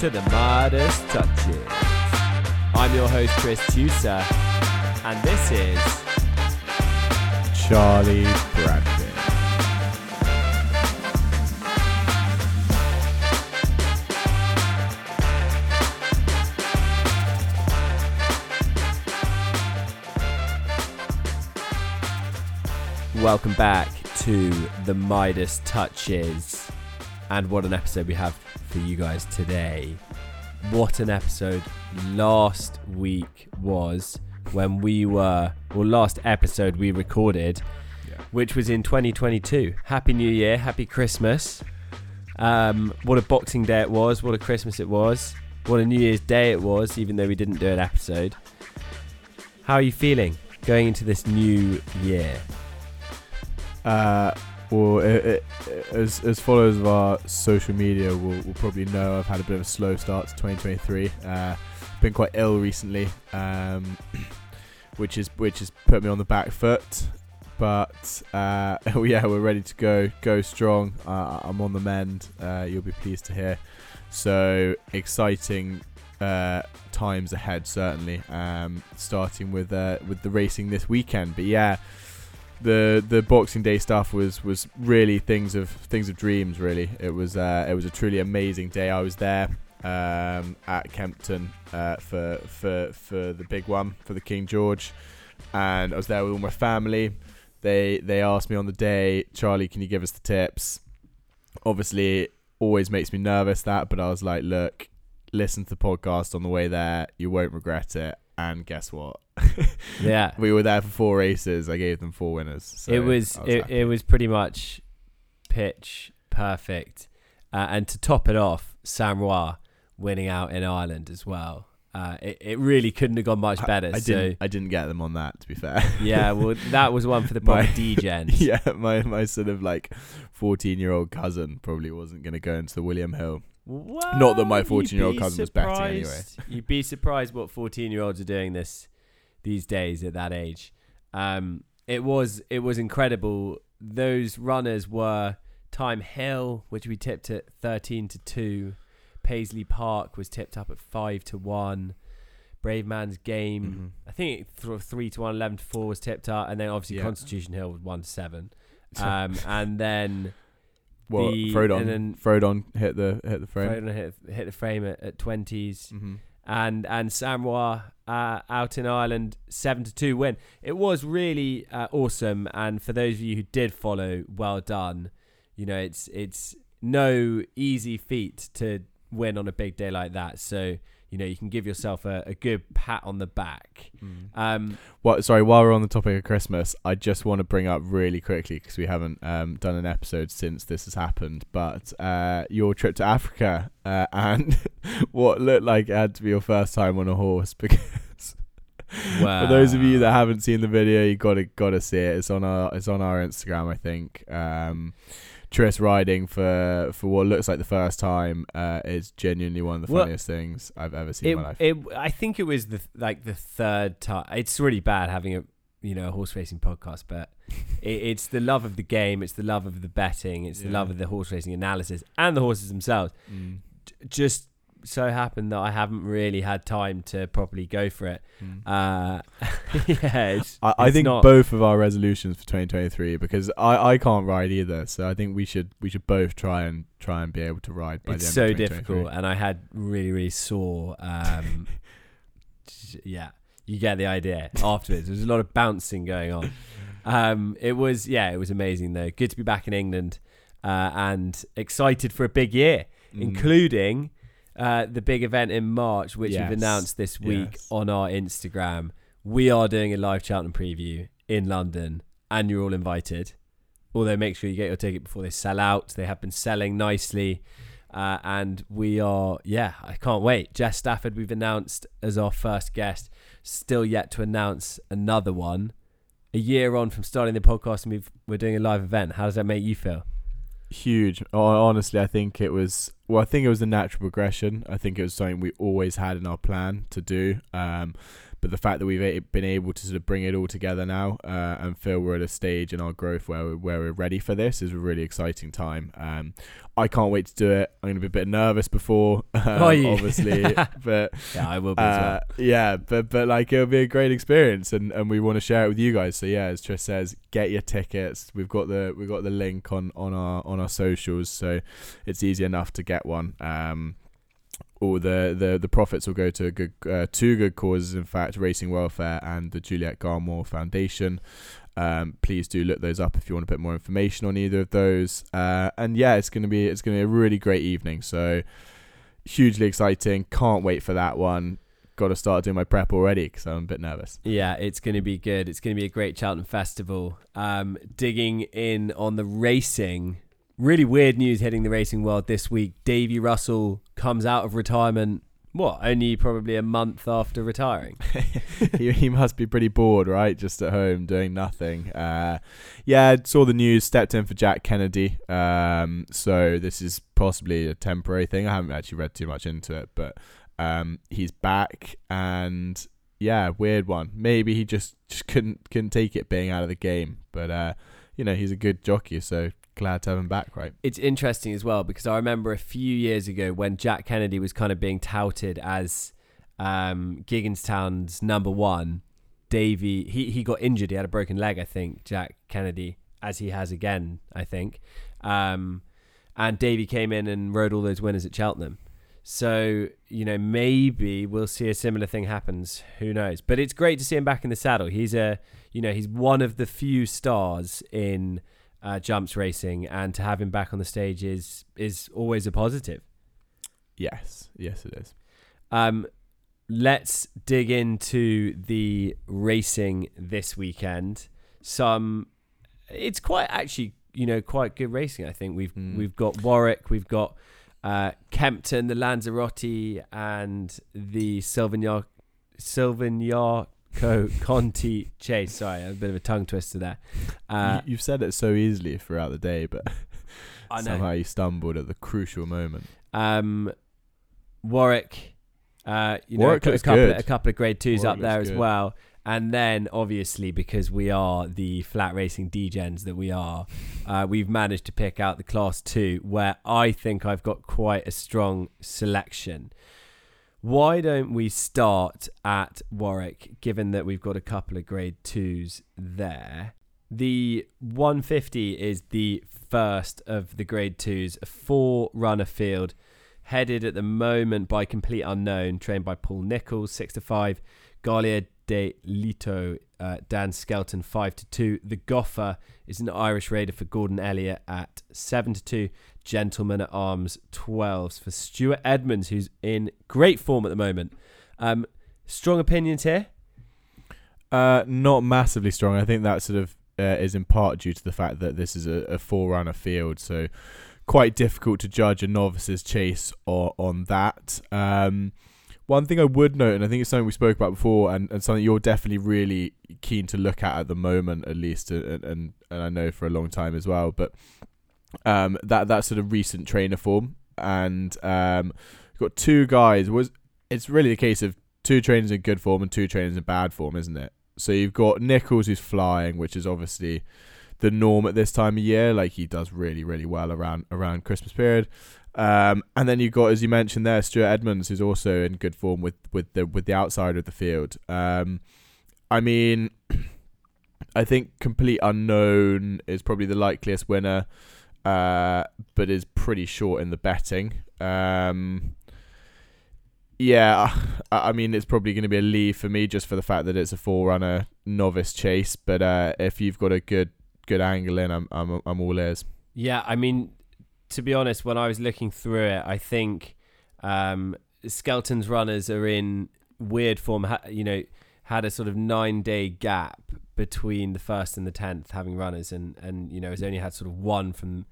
to the Midas Touches. I'm your host, Chris Tusa, and this is Charlie Bradford. Welcome back to the Midas Touches. And what an episode we have for you guys today. What an episode last week was when we were, well, last episode we recorded, Yeah. which was in 2022. Happy New Year, Happy Christmas. Um, what a Boxing Day it was, what a Christmas it was, what a New Year's Day it was, even though we didn't do an episode. How are you feeling going into this new year? Uh, well, it, it, as as followers of our social media will, will probably know, I've had a bit of a slow start to 2023. Uh, been quite ill recently, um, which is which has put me on the back foot. But uh, oh yeah, we're ready to go, go strong. Uh, I'm on the mend. Uh, you'll be pleased to hear. So exciting uh, times ahead, certainly. Um, starting with uh, with the racing this weekend, but yeah the the Boxing Day stuff was was really things of things of dreams. Really, it was uh, it was a truly amazing day. I was there um, at Kempton uh, for for for the big one for the King George, and I was there with all my family. They they asked me on the day, Charlie, can you give us the tips? Obviously, always makes me nervous that, but I was like, look, listen to the podcast on the way there. You won't regret it. And guess what? Yeah. we were there for four races. I gave them four winners. So it was, I it, happy. it was pretty much pitch perfect. Uh, and to top it off, Samoa winning out in Ireland as well. Uh, it, it really couldn't have gone much better. I, so didn't. I didn't get them on that. To be fair. yeah, well, that was one for the proper degens. yeah, my my sort of like fourteen year old cousin probably wasn't going to go into the William Hill. Not that my 14-year-old be cousin was betting anyway. You'd be surprised what 14 year olds are doing this these days at that age. Um, it was it was incredible. Those runners were Time Hill, which we tipped at 13 to 2. Paisley Park was tipped up at 5 to 1. Brave Man's Game, Mhm. I think th- 3 to 1, 11 to 4 was tipped up. And then obviously Yeah. Constitution Hill was 1 to 7. Um, and then Well, the- Frodon, and then- Frodon hit the hit the frame. Frodon hit, hit the frame at, at 20s. And and Samoa uh, out in Ireland seven to two win. It was really uh, awesome, and for those of you who did follow, well done. You know, it's it's no easy feat to win on a big day like that. So you know you can give yourself a, a good pat on the back. Um, What? Sorry. While we're on the topic of Christmas, I just want to bring up really quickly because we haven't um, done an episode since this has happened. But uh, your trip to Africa uh, and what looked like it had to be your first time on a horse because For those of you that haven't seen the video, you gotta gotta see it. It's on our it's on our Instagram, I think. Um, Tris riding for for what looks like the first time uh, is genuinely one of the Well, funniest things I've ever seen it, in my life. it I think it was the like the third time. It's really bad having a you know a horse racing podcast, but it, it's the love of the game, it's the love of the betting, it's the love of the horse racing analysis and the horses themselves. Mm, Just so happened that I haven't really had time to properly go for it. mm. Uh, yeah, it's, I, I it's think not- both of our resolutions for 2023 because I, I can't ride either, so I think we should we should both try and try and be able to ride by it's the so of difficult, and I had really really sore. Um, yeah, you get the idea. Afterwards, there was a lot of bouncing going on. Um, it was yeah, it was amazing though. Good to be back in England, uh, and excited for a big year, Mm. including uh, the big event in March, which Yes. we've announced this week Yes. on our Instagram. We are doing a live Cheltenham preview in London, and you're all invited. Although make sure you get your ticket before they sell out. They have been selling nicely. Uh, and we are, yeah, I can't wait. Jess Stafford, we've announced as our first guest. Still yet to announce another one. A year on from starting the podcast, and we've, we're doing a live event. How does that make you feel? Huge. Honestly, I think it was well, I think it was a natural progression. I think it was something we always had in our plan to do. Um, but the fact that we've been able to sort of bring it all together now uh, and feel we're at a stage in our growth where we're, where we're ready for this is a really exciting time. Um, I can't wait to do it. I'm going to be a bit nervous before, um, obviously, but yeah, I will be. Uh, well. Yeah, but but like it'll be a great experience, and, and we want to share it with you guys. So yeah, as Tris says, get your tickets. We've got the we've got the link on on our on our socials, so it's easy enough to get one. Um, all the, the, the profits will go to good uh, two good causes. In fact, Racing Welfare and the Juliet Garmore Foundation. Um, please do look those up if you want a bit more information on either of those. Uh, and yeah, it's gonna be it's gonna be a really great evening. So hugely exciting. Can't wait for that one. Got to start doing my prep already because I'm a bit nervous. Yeah, it's going to be good. It's going to be a great Cheltenham festival. Um, digging in on the racing Really weird news hitting the racing world this week. Davy Russell comes out of retirement. What? Only probably a month after retiring. he, he, must be pretty bored, right? Just at home doing nothing. Uh, yeah, saw the news. Stepped in for Jack Kennedy. Um, so this is possibly a temporary thing. I haven't actually read too much into it, but um, he's back and yeah, weird one. Maybe he just, just couldn't couldn't take it being out of the game. But uh, you know, he's a good jockey, so glad to have him back, right? It's interesting as well because I remember a few years ago when Jack Kennedy was kind of being touted as um, Gigginstown's number one. Davy, he, he got injured. He had a broken leg, I think, Jack Kennedy, as he has again, I think. Um, and Davy came in and rode all those winners at Cheltenham. So, you know, maybe we'll see a similar thing happens. Who knows? But it's great to see him back in the saddle. He's a, you know, he's one of the few stars in uh, jumps racing, and to have him back on the stage is is always a positive. Yes, yes, it is. Um, let's dig into the racing this weekend. Some, it's quite actually, you know, quite good racing. I think we've mm. we've got Warwick, we've got uh, Kempton, the Lanzarote, and the Sylvagnark Sylvagnark Co Conti Chase. Sorry, a bit of a tongue twister there. Uh, you, have said it so easily throughout the day, but somehow you stumbled at the crucial moment. Um, Warwick, uh, you Warwick know, a, a couple, good. a couple of grade twos Warwick up there as good. well. And then, obviously, because we are the flat racing degens that we are, uh, we've managed to pick out the class two, where I think I've got quite a strong selection. Why don't we start at Warwick, given that we've got a couple of grade twos there? The 150 is the first of the grade twos, a four runner field, headed at the moment by Complete Unknown, trained by Paul Nicholls, 6 to 5. Galia Des Liteaux, uh, Dan Skelton, 5 to 2. The Goffer is an Irish raider for Gordon Elliott at 7 to 2. Gentleman at Arms 12s for Stuart Edmunds, who's in great form at the moment. Um, strong opinions here? Uh, not massively strong. I think that sort of uh, is in part due to the fact that this is a, a four-runner field, so quite difficult to judge a novice's chase or, on that. Um, one thing I would note, and I think it's something we spoke about before, and, and something you're definitely really keen to look at at the moment, at least, and, and, and I know for a long time as well, but um, that that sort of recent trainer form, and um, got two guys. Was it's really a case of two trainers in good form and two trainers in bad form, isn't it? So you've got Nicholls who's flying, which is obviously the norm at this time of year. Like he does really, really well around around Christmas period. Um, and then you've got, as you mentioned there, Stuart Edmunds, who's also in good form with, with the with the outsider of the field. Um, I mean, I think complete unknown is probably the likeliest winner uh, but is pretty short in the betting. Um, yeah, I mean it's probably going to be a leave for me just for the fact that it's a four-runner novice chase. But uh, if you've got a good good angle in, I'm I'm I'm all ears. Yeah, I mean, to be honest, when I was looking through it, I think um, Skelton's runners are in weird form. You know, had a sort of nine-day gap between the first and the tenth having runners, and and you know has only had sort of one from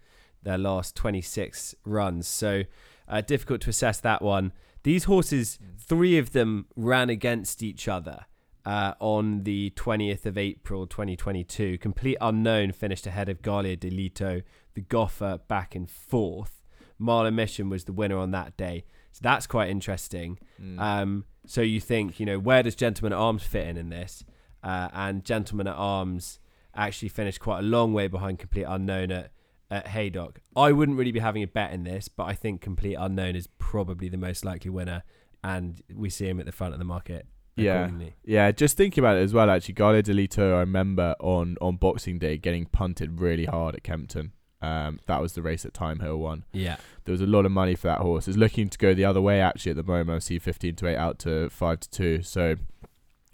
their last 26 runs. So uh, difficult to assess that one. These horses, mm. three of them ran against each other uh, on the 20th of April 2022. Complete unknown finished ahead of Galia Des Liteaux, the Goffer back in fourth. Mahler Mission was the winner on that day. So that's quite interesting. Mm. Um, so you think, you know, where does Gentleman Arms fit in in this? Uh, and Gentleman at Arms actually finished quite a long way behind Complete Unknown at, at Haydock. I wouldn't really be having a bet in this, but I think Complete Unknown is probably the most likely winner, and we see him at the front of the market. Yeah. Yeah, just thinking about it as well. Actually, Galia Des Liteaux, I remember on on Boxing Day getting punted really hard at Kempton. Um, that was the race that Time Hill won. Yeah. There was a lot of money for that horse. It's looking to go the other way actually at the moment. I see fifteen to eight out to five to two. So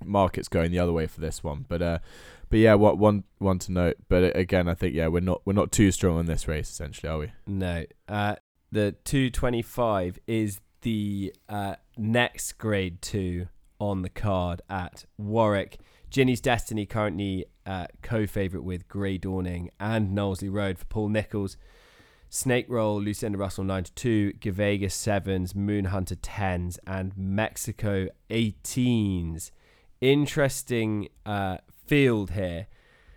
market's going the other way for this one. But uh, but yeah, what one one to note. But again, I think yeah, we're not we're not too strong on this race essentially, are we? No. Uh, the 225 is the uh, next grade two on the card at Warwick. Ginny's Destiny currently uh, co-favourite with Grey Dawning and Knowsley Road for Paul Nicholls. Snake Roll, Lucinda Russell 9 to 2, Gavegas 7s, Moon Hunter 10s, and Mexico 18s. Interesting uh, field here.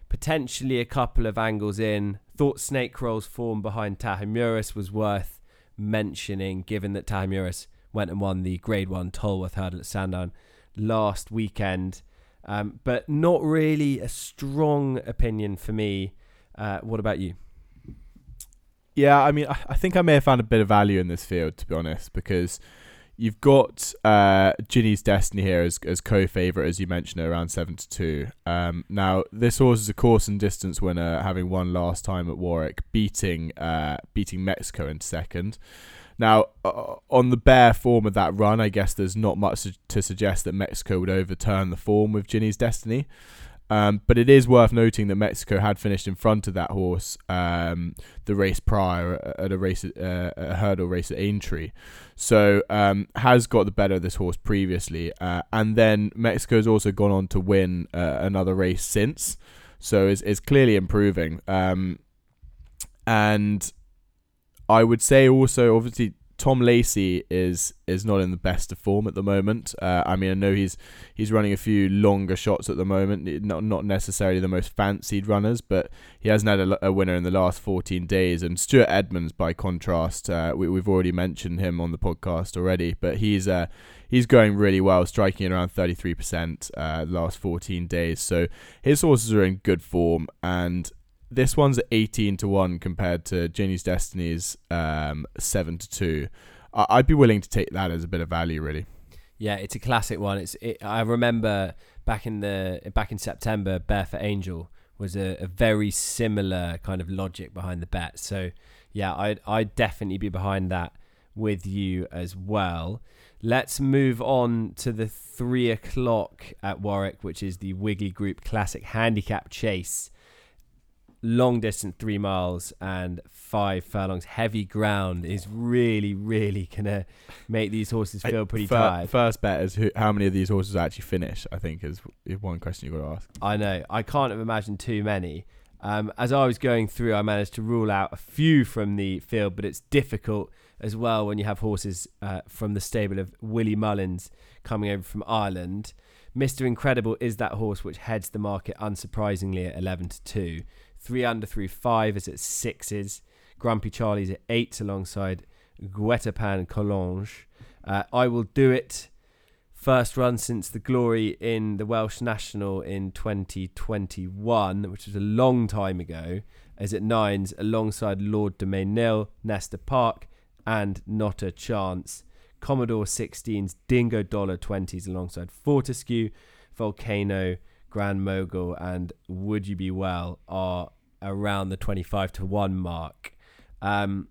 Potentially a couple of angles in. Thought Snake Roll's form behind Tahmuras was worth mentioning, given that Tahmuras went and won the Grade 1 Tolworth Hurdle at Sandown last weekend. Um, but not really a strong opinion for me. Uh, what about you? Yeah, I mean, I think I may have found a bit of value in this field, to be honest, because you've got uh, Ginny's Destiny here as, as co-favorite, as you mentioned, around seven to two. Um, now, this horse is a course and distance winner, having won last time at Warwick, beating uh, beating Mexico in second. Now, uh, on the bare form of that run, I guess there's not much to suggest that Mexico would overturn the form with Ginny's Destiny. Um, but it is worth noting that Mexico had finished in front of that horse um, the race prior at a race, uh, a hurdle race at Aintree, so um, has got the better of this horse previously, uh, and then Mexico's also gone on to win uh, another race since, so is is clearly improving. Um, and I would say also, obviously, Tom Lacey is is not in the best of form at the moment. Uh, I mean, I know he's he's running a few longer shots at the moment, not not necessarily the most fancied runners, but he hasn't had a, a winner in the last 14 days. And Stuart Edmunds, by contrast, uh, we, we've already mentioned him on the podcast already, but he's uh, he's going really well, striking at around 33% uh, last 14 days. So his horses are in good form, and this one's 18 to 1 compared to Ginny's Destiny's um, 7 to 2. I- I'd be willing to take that as a bit of value, really. Yeah, it's a classic one. It's it, I remember back in the back in September, Barefoot Angel was a, a very similar kind of logic behind the bet. So yeah, I'd I'd definitely be behind that with you as well. Let's move on to the three o'clock at Warwick, which is the Wigley Group Classic Handicap Chase. Long distance, three miles and five furlongs. Heavy ground is really, really gonna make these horses feel pretty Fir- tired. First bet is who, how many of these horses actually finish, I think, is is one question you've got to ask. I know. I can't have imagined too many. Um, as I was going through, I managed to rule out a few from the field, but it's difficult as well when you have horses uh, from the stable of Willie Mullins coming over from Ireland. Mr. Incredible is that horse which heads the market unsurprisingly at 11 to 2. Three under through five is at sixes. Grumpy Charlie's at eights alongside Guetapan Collonge. Uh, Iwilldoit first run since the glory in the Welsh National in 2021, which was a long time ago, is at nines alongside Lord Du Mesnil, Nesta Park, and Not a Chance. Commodore 16s, Dingo Dollar 20s alongside Fortescue, Volcano, Grand Mogul, and Would You Be Well are around the 25 to 1 mark. Um,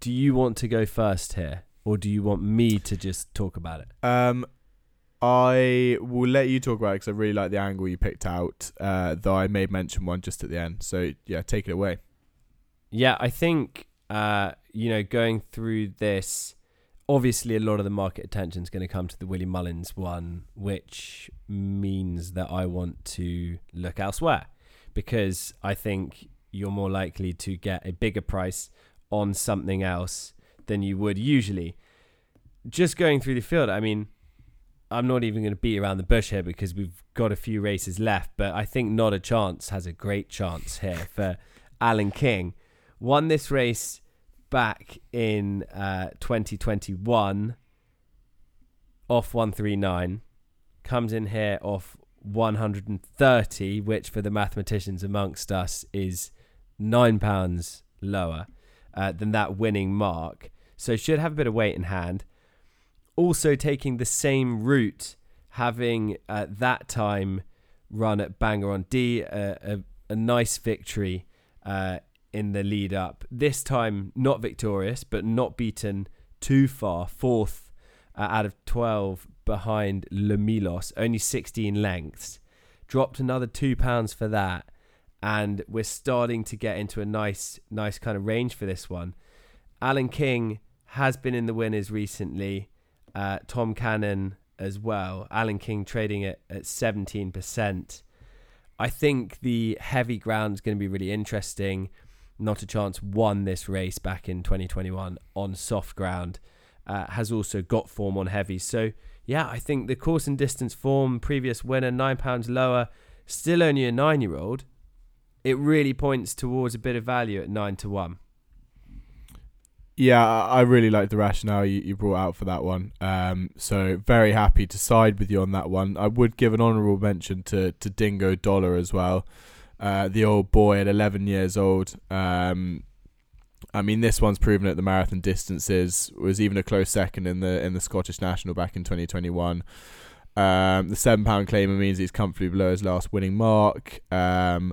do you want to go first here? Or do you want me to just talk about it? Um, I will let you talk about it because I really like the angle you picked out. Uh, though I may mention one just at the end. So yeah, take it away. Yeah, I think uh, you know going through this, obviously a lot of the market attention is going to come to the Willie Mullins one, which means that I want to look elsewhere because I think you're more likely to get a bigger price on something else than you would usually. Just going through the field, I mean, I'm not even going to beat around the bush here because we've got a few races left, but I think Not a Chance has a great chance here for Alan King. Won this race back in uh, 2021 off 139, comes in here off 130, which for the mathematicians amongst us is nine pounds lower uh, than that winning mark. So should have a bit of weight in hand. Also taking the same route, having uh, that time run at Bangor-on-Dee, a nice victory uh, in the lead up. This time not victorious, but not beaten too far. Fourth uh, out of 12 behind Le Milos, only 16 lengths. Dropped another two pounds for that, and we're starting to get into a nice, nice kind of range for this one. Alan King has been in the winners recently. Uh, Tom Cannon as well. Alan King trading it at 17%. I think the heavy ground is going to be really interesting. Not a chance won this race back in 2021 on soft ground. Uh, has also got form on heavy. So, yeah, I think the course and distance form, previous winner, £9 lower, still only a nine year old. It really points towards a bit of value at 9 to 1. Yeah, I really like the rationale you, you brought out for that one. Um, so very happy to side with you on that one. I would give an honourable mention to to Dingo Dollar as well. Uh, the old boy at 11 years old. Um, I mean, this one's proven at the marathon distances. Was even a close second in the in the Scottish National back in 2021. Um, the seven pound claimer means he's comfortably below his last winning mark. Um,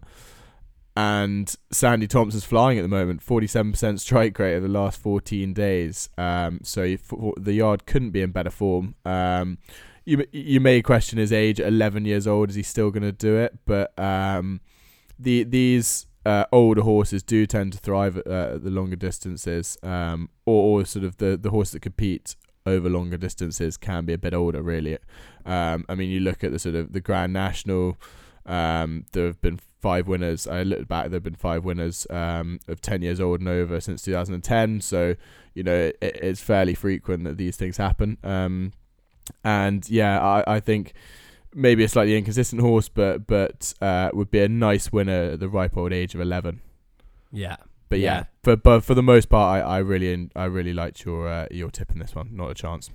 and Sandy Thomson's flying at the moment, 47% strike rate over the last 14 days. Um, so the yard couldn't be in better form. Um, you you may question his age, 11 years old, is he still going to do it? But um, the these uh, older horses do tend to thrive at uh, the longer distances, um, or, or sort of the the horses that compete over longer distances can be a bit older, really. Um, I mean, you look at the sort of the Grand National. Um, there have been five winners. I looked back; there have been five winners um, of ten years old and over since 2010. So you know it, it's fairly frequent that these things happen. Um, and yeah, I, I think maybe a slightly inconsistent horse, but but uh, would be a nice winner at the ripe old age of 11. Yeah. But yeah, yeah for but for the most part, I, I really I really liked your uh, your tip in this one. Not a chance.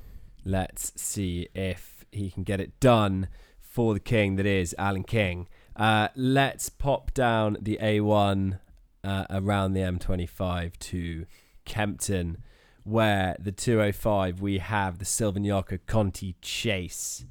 Let's see if he can get it done for the king that is Alan King. Uh, let's pop down the A1 uh, around the M25 to Kempton, where the 205 we have the Silviniaco Conti Chase.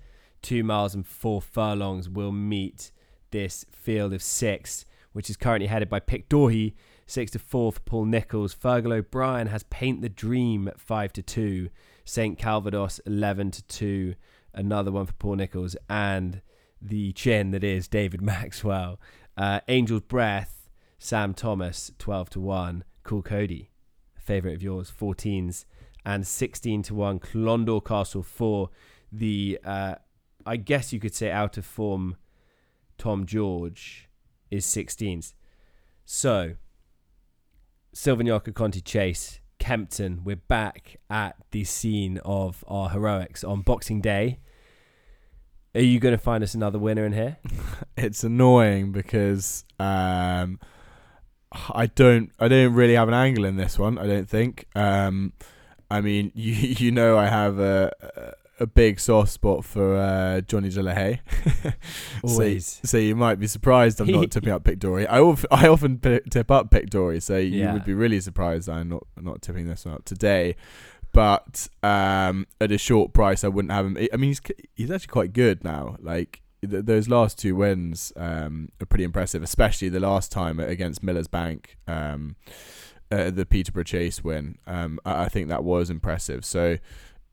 Two miles and four furlongs will meet this field of six, which is currently headed by Pic D'Orhy, six to four for Paul Nicholls. Fergal O'Brien has Paint the Dream at five to two. St Calvados eleven to two another one for Paul Nicholls, and the chin that is David Maxwell. Uh, Angel's Breath, Sam Thomas, 12 to 1. Coole Cody, favourite of yours, 14s. And 16 to 1, Clondaw Castle for the, uh, I guess you could say, out of form Tom George is 16s. So, Silviniaco Conti Chase, Kempton, we're back at the scene of our heroics on Boxing Day. Are you going to find us another winner in here? it's annoying because um, I don't I don't really have an angle in this one. I don't think. Um, I mean, you you know I have a a big soft spot for uh, Johnny de la Hey. Always. so, so, you might be surprised I'm not tipping up Pic D'Orhy. I, of, I often tip up Pic D'Orhy, so you yeah. would be really surprised I'm not not tipping this one up today but um, at a short price, I wouldn't have him. I mean, he's he's actually quite good now. Like th- those last two wins um, are pretty impressive, especially the last time against Miller's Bank, um, uh, the Peterborough Chase win. Um, I-, I, think that was impressive. So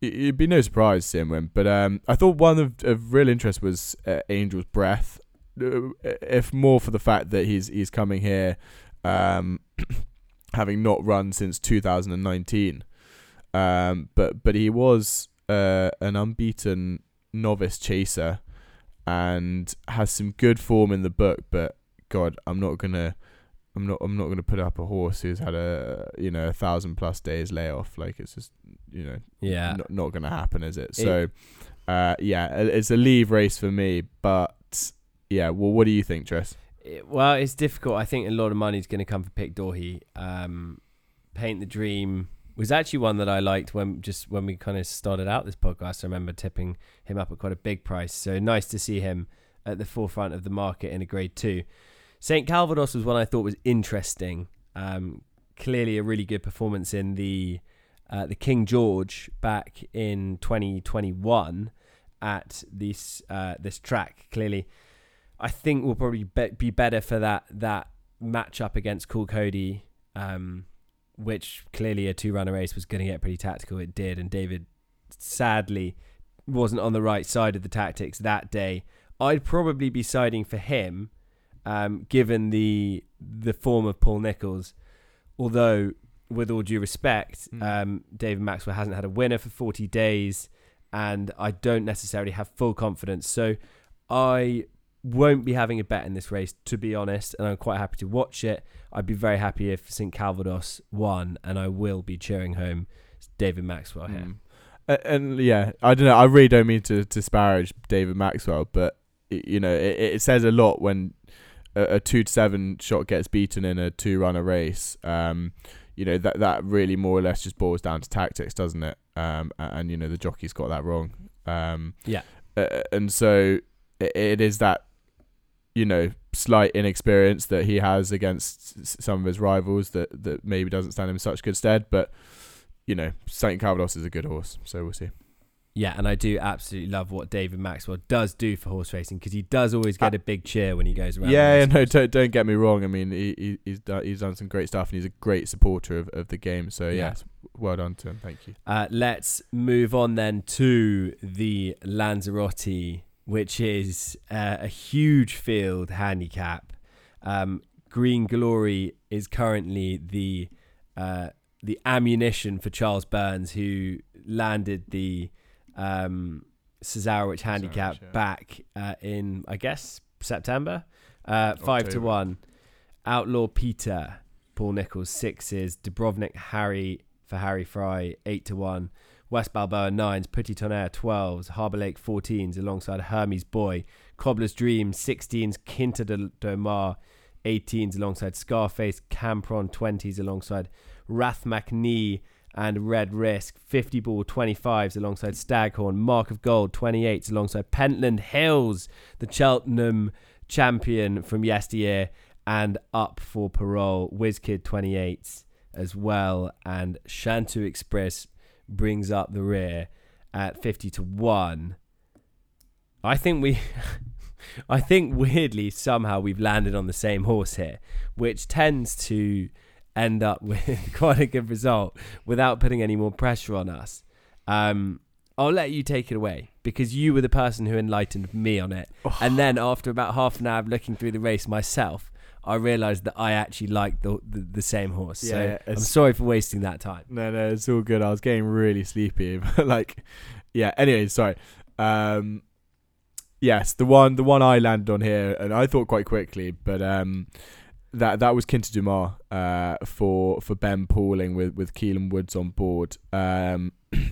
it'd be no surprise to see him. But um, I thought one of, of real interest was uh, Angel's Breath, uh, if more for the fact that he's he's coming here, um, having not run since 2019. Um, but but he was uh, an unbeaten novice chaser and has some good form in the book. But God, I'm not gonna. I'm not. I'm not going to put up a horse who's had a you know a thousand plus days layoff. Like it's just you know yeah not, not going to happen, is it? it so uh, yeah, it's a leave race for me. But yeah, well, what do you think, Tris? It, well, it's difficult. I think a lot of money is going to come for Pic D'Orhy. Um, Paint the Dream was actually one that I liked when just when we kind of started out this podcast. I remember tipping him up at quite a big price. So nice to see him at the forefront of the market in a grade two. St. Calvados was one I thought was interesting. Um, clearly a really good performance in the uh, the King George back in 2021 at this uh, this track. Clearly, I think will probably be, be better for that that matchup against Coole Cody. Um, which clearly a two runner race was going to get pretty tactical. It did, and David sadly wasn't on the right side of the tactics that day. I'd probably be siding for him, um, given the the form of Paul Nicholls. Although, with all due respect, mm. um, David Maxwell hasn't had a winner for 40 days, and I don't necessarily have full confidence. So, I won't be having a bet in this race, to be honest, and I'm quite happy to watch it. I'd be very happy if St. Calvados won, and I will be cheering home David Maxwell here. Mm. And yeah, I don't know. I really don't mean to disparage David Maxwell, but you know, it, it says a lot when a, a, two to seven shot gets beaten in a two runner race. Um, you know that that really more or less just boils down to tactics, doesn't it? Um, and, and you know the jockey's got that wrong. Um, yeah, uh, and so it, it is that you know slight inexperience that he has against some of his rivals that that maybe doesn't stand him in such good stead. But you know, Saint Calvados is a good horse, so we'll see. Yeah, and I do absolutely love what David Maxwell does do for horse racing because he does always get a big cheer when he goes around. Yeah, yeah no, don't, don't get me wrong. I mean, he, he he's done he's done some great stuff and he's a great supporter of, of the game. So yeah. yes, well done to him. Thank you. Uh, let's move on then to the Lanzarote which is uh, a huge field handicap. Um, Green Glory is currently the uh, the ammunition for Charles Byrnes, who landed the um, Cesarewitch handicap yeah. back uh, in, I guess, September. Uh, five to one. Outlaw Peter, Paul Nicholls, sixes. Dubrovnik Harry for Harry Fry eight to one. West Balboa 9s, Petit Tonnerre 12s, Harbour Lake 14s alongside Hermes Boy, Cobbler's Dream 16s, Quinta de, de Mar 18s alongside Scarface, Campron 20s alongside Rath MacNee and Red Risk, 50 ball 25s alongside Staghorn, Mark of Gold 28s alongside Pentland Hills, the Cheltenham champion from yesteryear, and up for parole, Wizkid 28s as well, and Shantou Express brings up the rear at 50 to 1. I think we I think weirdly somehow we've landed on the same horse here, which tends to end up with quite a good result without putting any more pressure on us. Um, I'll let you take it away because you were the person who enlightened me on it. Oh. And then after about half an hour of looking through the race myself, I realised that I actually liked the, the, the same horse. Yeah, so I'm sorry for wasting that time. No, no, it's all good. I was getting really sleepy. like, yeah. Anyway, sorry. Um, yes, the one the one I landed on here, and I thought quite quickly, but um, that that was Quinta Do Mar uh, for for Ben Pauling with with Kielan Woods on board. Um,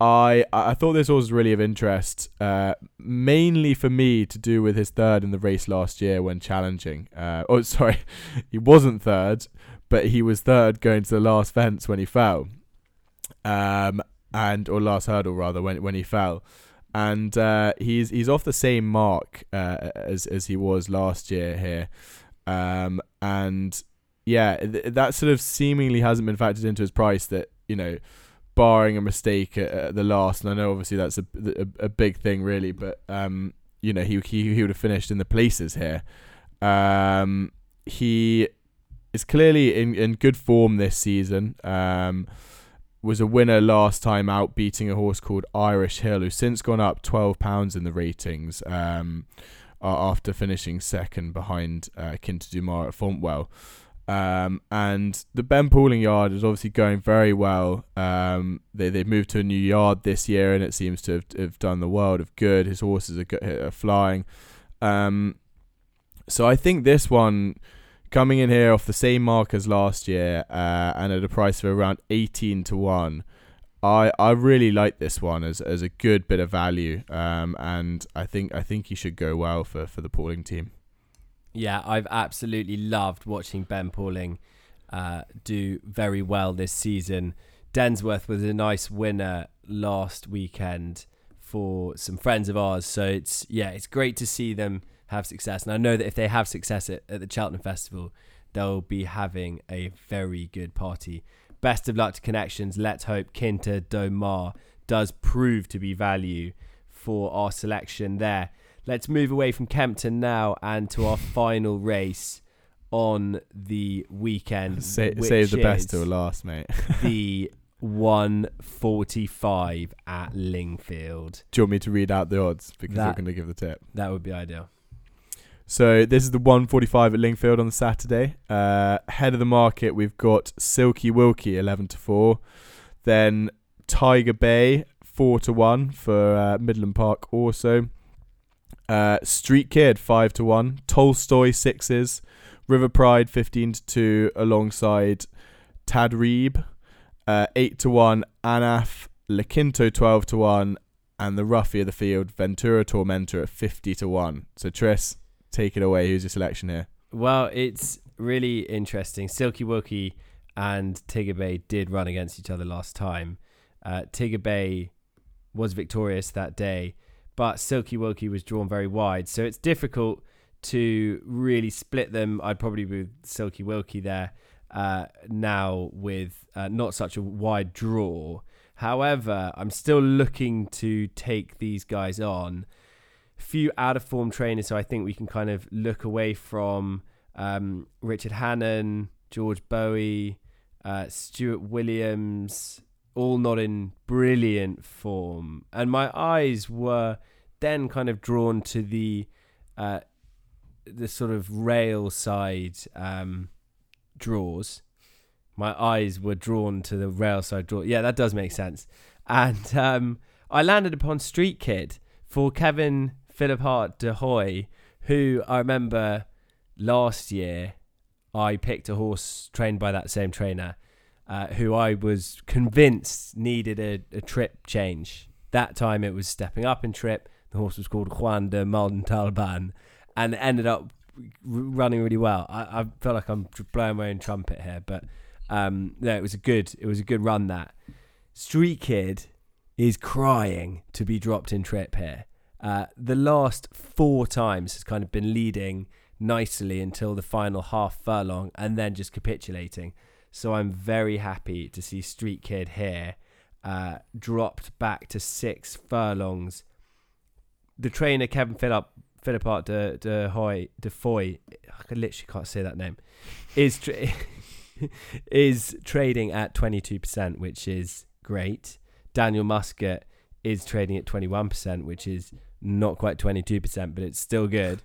I I thought this was really of interest, uh, mainly for me to do with his third in the race last year when challenging. Uh, oh, sorry, he wasn't third, but he was third going to the last fence when he fell, um, and or last hurdle rather when when he fell, and uh, he's he's off the same mark uh, as as he was last year here, um, and yeah, th- that sort of seemingly hasn't been factored into his price. That you know barring a mistake at, at, the last. And I know obviously that's a, a, a big thing, really, but um, you know he he he would have finished in the places here. Um, he is clearly in in good form this season. Um, was a winner last time out, beating a horse called Irish Hill, who's since gone up twelve pounds in the ratings. Um, after finishing second behind uh, Quinta Do Mar at Fontwell. Um, and the Ben Pauling yard is obviously going very well. Um, they they moved to a new yard this year, and it seems to have, have done the world of good. His horses are, are flying. Um, so I think this one coming in here off the same mark as last year, uh, and at a price of around eighteen to one. I, I really like this one as, as a good bit of value, um, and I think I think he should go well for, for the Pauling team. Yeah, I've absolutely loved watching Ben Pauling uh, do very well this season. Densworth was a nice winner last weekend for some friends of ours. So it's yeah, it's great to see them have success. And I know that if they have success at, at the Cheltenham Festival, they'll be having a very good party. Best of luck to connections. Let's hope Quinta Do Mar does prove to be value for our selection there. Let's move away from Kempton now and to our final race on the weekend. Sa- save the best till last, mate. the 145 at Lingfield. Do you want me to read out the odds because you're going to give the tip? That would be ideal. So this is the 145 at Lingfield on the Saturday. Uh, head of the market, we've got Silky Wilkie 11 to four, then Tiger Bay four to one for uh, Midland Park. Also, uh, Street Kid five to one, Tolstoy sixes, River Pride 15 to two, alongside Tadreeb uh, eight to one, Anaf Lakinto 12 to one, and the roughie of the field Ventura Tormentor at 50 to one. So Tris take it away. Who's your selection here? Well, it's really interesting. Silky Wilkie and Tigger Bay did run against each other last time. Uh, Tigger Bay was victorious that day, but Silky Wilkie was drawn very wide. So it's difficult to really split them. I'd probably be with Silky Wilkie there uh, now with uh, not such a wide draw. However, I'm still looking to take these guys on. Few out of form trainers, so I think we can kind of look away from um, Richard Hannon, George Boughey, uh, Stuart Williams, all not in brilliant form. And my eyes were then kind of drawn to the uh, the sort of rail side um, draws. My eyes were drawn to the rail side draw. Yeah, that does make sense. And um, I landed upon Street Kid for Kevin Philip Hart de Hoy, who I remember last year I picked a horse trained by that same trainer, uh, who I was convinced needed a, a trip change. That time it was stepping up in trip. The horse was called Juan de Malden Talban and ended up running really well. I, I feel like I'm blowing my own trumpet here, but um, no, it was a good it was a good run. That Street Kid is crying to be dropped in trip here. Uh, the last four times has kind of been leading nicely until the final half furlong and then just capitulating. So I'm very happy to see Street Kid here uh, dropped back to six furlongs. The trainer Kevin Phillip Philippart de de Hoy de Foy, I literally can't say that name, is tra- is trading at twenty two percent, which is great. Daniel Muscutt is trading at twenty one percent, which is not quite twenty two percent, but it's still good.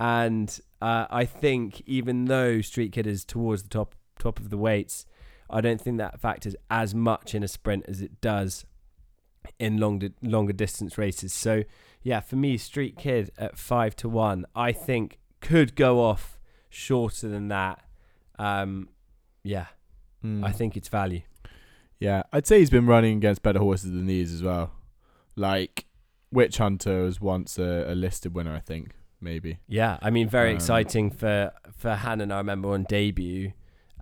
And uh, I think even though Street Kid is towards the top top of the weights, I don't think that factors as much in a sprint as it does in longer longer distance races. So yeah, for me, Street Kid at five to one, I think could go off shorter than that. Um, yeah, Mm. I think it's value. Yeah, I'd say he's been running against better horses than these as well. Like Witch Hunter was once a, a listed winner, I think. Maybe. Yeah, I mean, very Um, exciting for for Hannon. I remember on debut,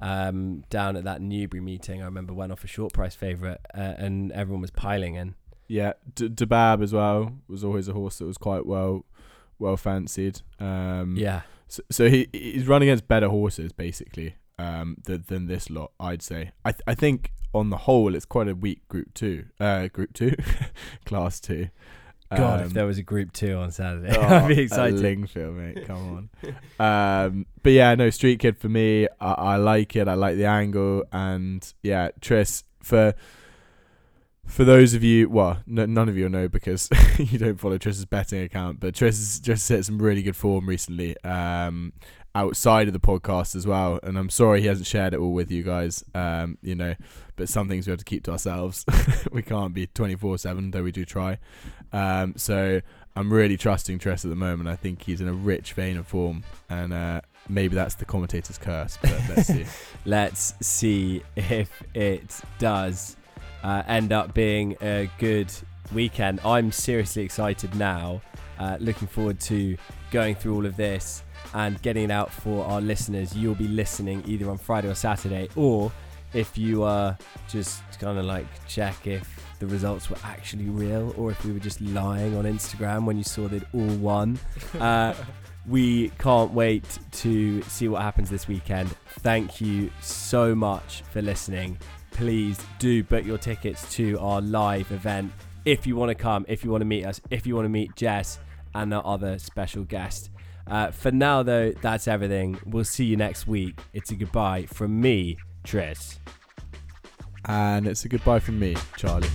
um, down at that Newbury meeting. I remember went off a short price favourite, uh, and everyone was piling in. Yeah, D- Dabab as well was always a horse that was quite well well fancied. Um, Yeah, So, so he he's run against better horses basically um, than than this lot. I'd say. I th- I think on the whole it's quite a weak group two. Uh, group two, class two. God, if Um, there was a Group Two on Saturday, Oh, I'd be excited. Lingfield, mate. Come on. um, but yeah, no, Street Kid for me. I, I like it. I like the angle, and yeah, Tris for for those of you, well, n- none of you will know because you don't follow Tris's betting account, but Tris has just hit some really good form recently. Um, outside of the podcast as well and i'm sorry he hasn't shared it all with you guys um you know but some things we have to keep to ourselves we can't be 24 7 though we do try um so I'm really trusting Tris at the moment. I think he's in a rich vein of form, and uh, maybe that's the commentator's curse. But let's see. Let's see if it does uh, end up being a good weekend. I'm seriously excited now. Uh, looking forward to going through all of this and getting it out for our listeners. You'll be listening either on Friday or Saturday, or if you are just kind of like check if the results were actually real or if we were just lying on Instagram when you saw they'd all won. Uh, we can't wait to see what happens this weekend. Thank you so much for listening. Please do book your tickets to our live event if you want to come, if you want to meet us, if you want to meet Jess and our other special guest. Uh, for now, though, that's everything. We'll see you next week. It's a goodbye from me, Tris. And it's a goodbye from me, Charlie.